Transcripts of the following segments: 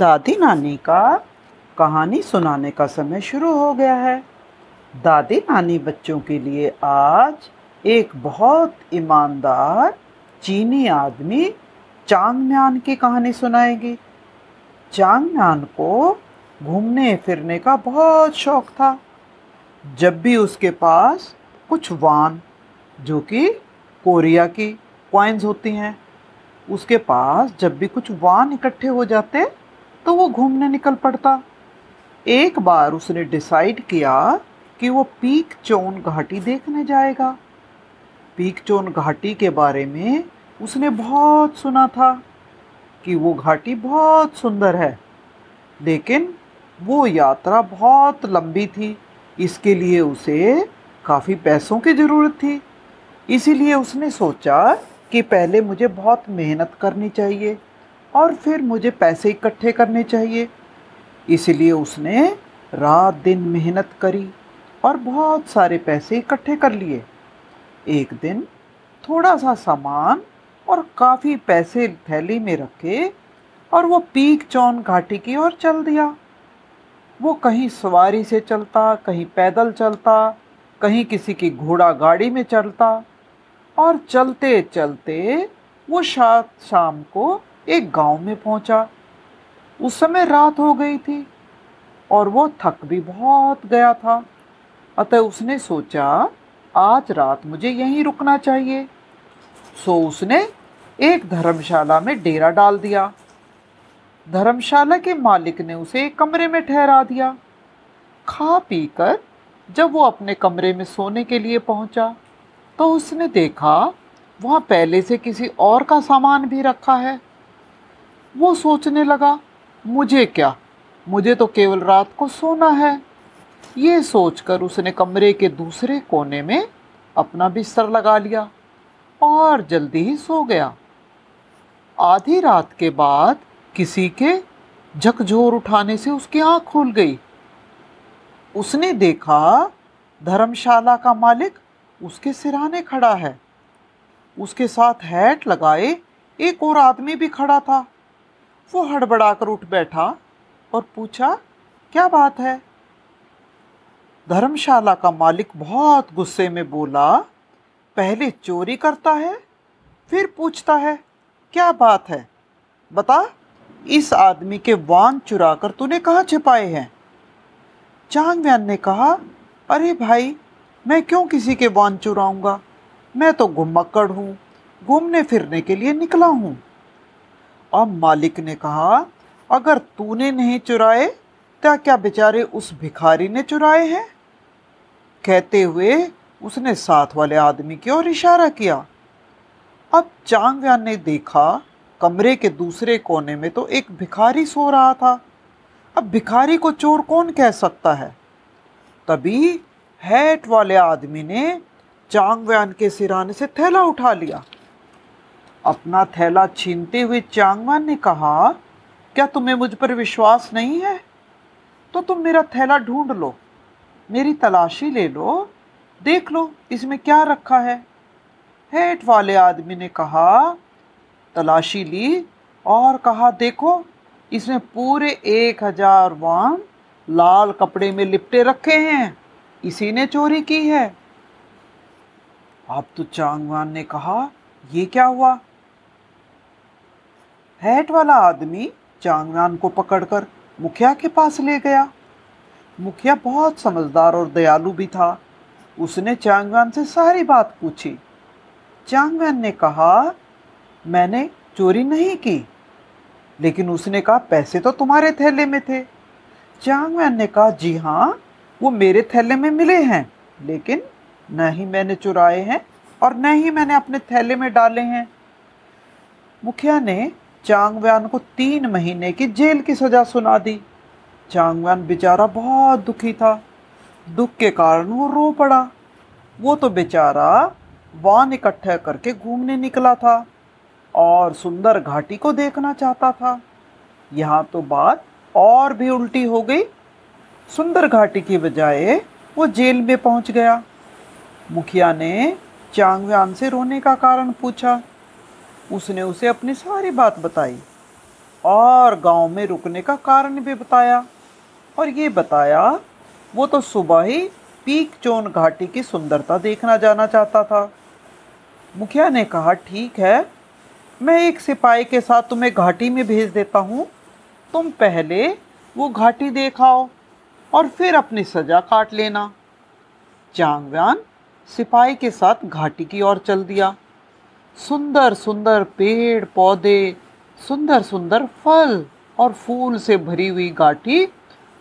दादी नानी का कहानी सुनाने का समय शुरू हो गया है। दादी नानी बच्चों के लिए आज एक बहुत ईमानदार, चीनी आदमी चांगम्यान की कहानी सुनाएगी। चांगम्यान को घूमने फिरने का बहुत शौक था। जब भी उसके पास कुछ वान, जो कि कोरिया की कॉइन्स होती हैं, उसके पास जब भी कुछ वान इकट्ठे हो जाते तो वो घूमने निकल पड़ता। एक बार उसने डिसाइड किया कि वो पीक चोन घाटी देखने जाएगा। पीक चोन घाटी के बारे में उसने बहुत सुना था कि वो घाटी बहुत सुंदर है। लेकिन वो यात्रा बहुत लंबी थी। इसके लिए उसे काफ़ी पैसों की ज़रूरत थी। इसीलिए उसने सोचा कि पहले मुझे बहुत मेहनत करनी चाहिए। और फिर मुझे पैसे इकट्ठे करने चाहिए। इसलिए उसने रात दिन मेहनत करी और बहुत सारे पैसे इकट्ठे कर लिए। एक दिन थोड़ा सा सामान और काफ़ी पैसे थैली में रखे और वो पीक चौन घाटी की ओर चल दिया। वो कहीं सवारी से चलता, कहीं पैदल चलता, कहीं किसी की घोड़ा गाड़ी में चलता और चलते चलते वो शाम को एक गाँव में पहुँचा। उस समय रात हो गई थी और वो थक भी बहुत गया था। अतः उसने सोचा, आज रात मुझे यहीं रुकना चाहिए। सो उसने एक धर्मशाला में डेरा डाल दिया। धर्मशाला के मालिक ने उसे एक कमरे में ठहरा दिया। खा पी कर जब वो अपने कमरे में सोने के लिए पहुँचा तो उसने देखा, वहाँ पहले से किसी और का सामान भी रखा है। वो सोचने लगा, मुझे क्या? मुझे तो केवल रात को सोना है। ये सोचकर उसने कमरे के दूसरे कोने में अपना बिस्तर लगा लिया और जल्दी ही सो गया। आधी रात के बाद किसी के झकझोर उठाने से उसकी आँख खुल गई। उसने देखा, धर्मशाला का मालिक उसके सिराने खड़ा है। उसके साथ हैट लगाए एक और आदमी भी खड़ा था। वो हड़बड़ाकर उठ बैठा और पूछा, क्या बात है? धर्मशाला का मालिक बहुत गुस्से में बोला, पहले चोरी करता है, फिर पूछता है, क्या बात है? बता, इस आदमी के वान चुरा कर तूने कहाँ छिपाए हैं? चांगव्यान ने कहा, अरे भाई, मैं क्यों किसी के वान चुराऊँगा? मैं तो घुमक्कड़ हूँ घूमने फिरने के लिए निकला हूँ। अब मालिक ने कहा, अगर तूने नहीं चुराए तो क्या बेचारे उस भिखारी ने चुराए हैं? कहते हुए उसने साथ वाले आदमी की ओर इशारा किया। अब चांगव्यान ने देखा, कमरे के दूसरे कोने में तो एक भिखारी सो रहा था। अब भिखारी को चोर कौन कह सकता है? तभी हैट वाले आदमी ने चांगव्यान के सिराने से थैला उठा लिया। अपना थैला छीनते हुए चांगवान ने कहा, क्या तुम्हें मुझ पर विश्वास नहीं है? तो तुम मेरा थैला ढूंढ लो, मेरी तलाशी ले लो, देख लो इसमें क्या रखा है। हेठ वाले आदमी ने कहा, तलाशी ली और कहा, देखो, इसमें पूरे एक हज़ार वान लाल कपड़े में लिपटे रखे हैं, इसी ने चोरी की है। अब तो चांगवान ने कहा, ये क्या हुआ? हैट वाला आदमी चांगवान को पकड़कर मुखिया के पास ले गया। मुखिया बहुत समझदार और दयालु भी था। उसने चांगवान से सारी बात पूछी। चांगवान ने कहा, मैंने चोरी नहीं की, लेकिन उसने कहा, पैसे तो तुम्हारे थैले में थे। चांगवान ने कहा, जी हाँ वो मेरे थैले में मिले हैं, लेकिन न ही मैंने चुराए हैं और न ही मैंने अपने थैले में डाले हैं। मुखिया ने चांगव्यान को तीन महीने की जेल की सज़ा सुना दी। चांगव्यान बेचारा बहुत दुखी था। दुख के कारण वो रो पड़ा। वो तो बेचारा वान इकट्ठा करके घूमने निकला था और सुंदर घाटी को देखना चाहता था। यहाँ तो बात और भी उल्टी हो गई। सुंदर घाटी की बजाय वो जेल में पहुँच गया। मुखिया ने चांगव्यान से रोने का कारण पूछा। उसने उसे अपनी सारी बात बताई और गाँव में रुकने का कारण भी बताया। और ये बताया, वो तो सुबह ही पीक चोन घाटी की सुंदरता देखना जाना चाहता था। मुखिया ने कहा, ठीक है, मैं एक सिपाही के साथ तुम्हें घाटी में भेज देता हूँ। तुम पहले वो घाटी देखाओ और फिर अपनी सजा काट लेना। चांगव्यान सिपाही के साथ घाटी की ओर चल दिया। सुंदर सुंदर पेड़ पौधे, सुंदर सुंदर फल और फूल से भरी हुई घाटी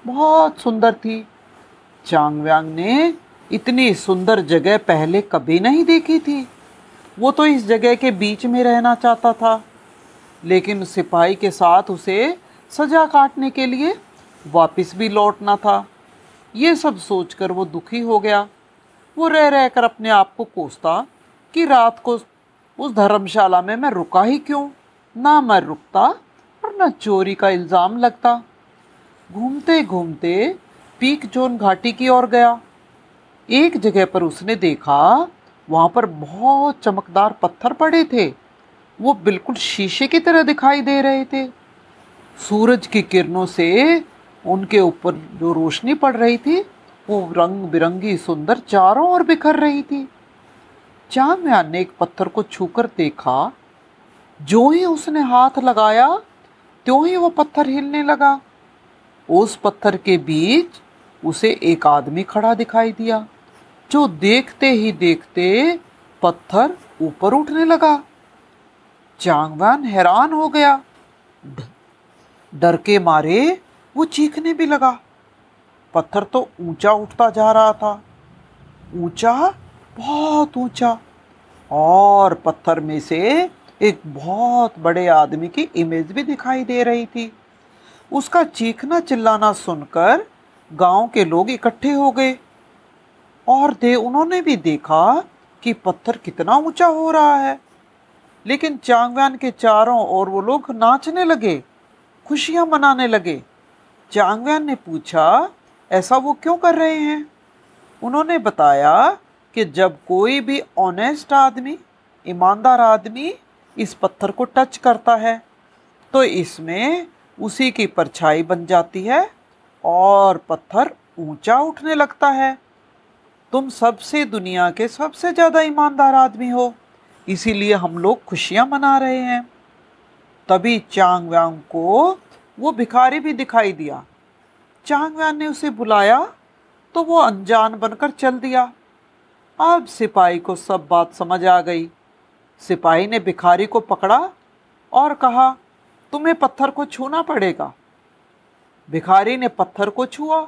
बहुत सुंदर थी। चांगव्यांग ने इतनी सुंदर जगह पहले कभी नहीं देखी थी। वो तो इस जगह के बीच में रहना चाहता था, लेकिन सिपाही के साथ उसे सजा काटने के लिए वापस भी लौटना था। ये सब सोचकर वो दुखी हो गया। वो रह रह कर अपने आप को कोसता कि रात को उस धर्मशाला में मैं रुका ही क्यों? ना मैं रुकता और न चोरी का इल्ज़ाम लगता। घूमते घूमते पीक जोन घाटी की ओर गया। एक जगह पर उसने देखा, वहाँ पर बहुत चमकदार पत्थर पड़े थे। वो बिल्कुल शीशे की तरह दिखाई दे रहे थे। सूरज की किरणों से उनके ऊपर जो रोशनी पड़ रही थी, वो रंग बिरंगी सुंदर चारों ओर बिखर रही थी। चांदम्यान ने एक पत्थर को छूकर देखा, जो ही उसने हाथ लगाया, त्यों ही वो पत्थर हिलने लगा। उस पत्थर के बीच उसे एक आदमी खड़ा दिखाई दिया, जो देखते ही देखते पत्थर ऊपर उठने लगा। चांगवान हैरान हो गया। डर के मारे वो चीखने भी लगा। पत्थर तो ऊँचा उठता जा रहा था। ऊँचा बहुत ऊँचा और पत्थर में से एक बहुत बड़े आदमी की इमेज भी दिखाई दे रही थी। उसका चीखना चिल्लाना सुनकर गाँव के लोग इकट्ठे हो गए और दे, उन्होंने भी देखा कि पत्थर कितना ऊँचा हो रहा है। लेकिन चांगव्यान के चारों ओर वो लोग नाचने लगे, खुशियाँ मनाने लगे। चांगव्यान ने पूछा, ऐसा वो क्यों कर रहे हैं? उन्होंने बताया कि जब कोई भी ऑनेस्ट आदमी, ईमानदार आदमी इस पत्थर को टच करता है तो इसमें उसी की परछाई बन जाती है और पत्थर ऊँचा उठने लगता है। तुम सबसे दुनिया के सबसे ज़्यादा ईमानदार आदमी हो, इसीलिए हम लोग खुशियाँ मना रहे हैं। तभी चांग व्यांग को वो भिखारी भी दिखाई दिया। चांग व्यांग ने उसे बुलाया तो वो अनजान बनकर चल दिया। अब सिपाही को सब बात समझ आ गई। सिपाही ने भिखारी को पकड़ा और कहा, तुम्हें पत्थर को छूना पड़ेगा। भिखारी ने पत्थर को छुआ,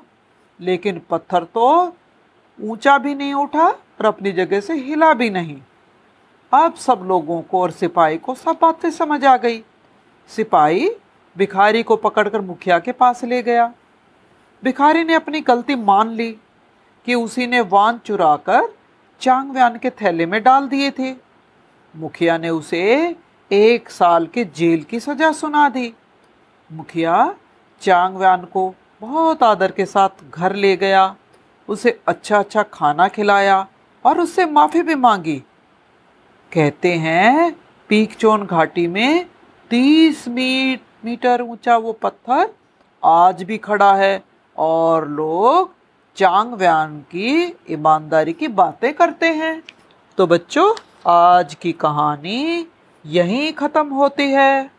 लेकिन पत्थर तो ऊँचा भी नहीं उठा और अपनी जगह से हिला भी नहीं। अब सब लोगों को और सिपाही को सब बातें समझ आ गई। सिपाही भिखारी को पकड़कर मुखिया के पास ले गया। भिखारी ने अपनी गलती मान ली कि उसी ने वान चुराकर चांग व्यान के थैले में डाल दिए थे। मुखिया ने उसे एक साल के जेल की सजा सुना दी। मुखिया चांग व्यान को बहुत आदर के साथ घर ले गया। उसे अच्छा अच्छा खाना खिलाया और उससे माफ़ी भी मांगी। कहते हैं, पीकचोन घाटी में तीस मीट मीटर ऊँचा वो पत्थर आज भी खड़ा है और लोग चांग व्यान की ईमानदारी की बातें करते हैं। तो बच्चों, आज की कहानी यहीं ख़त्म होती है।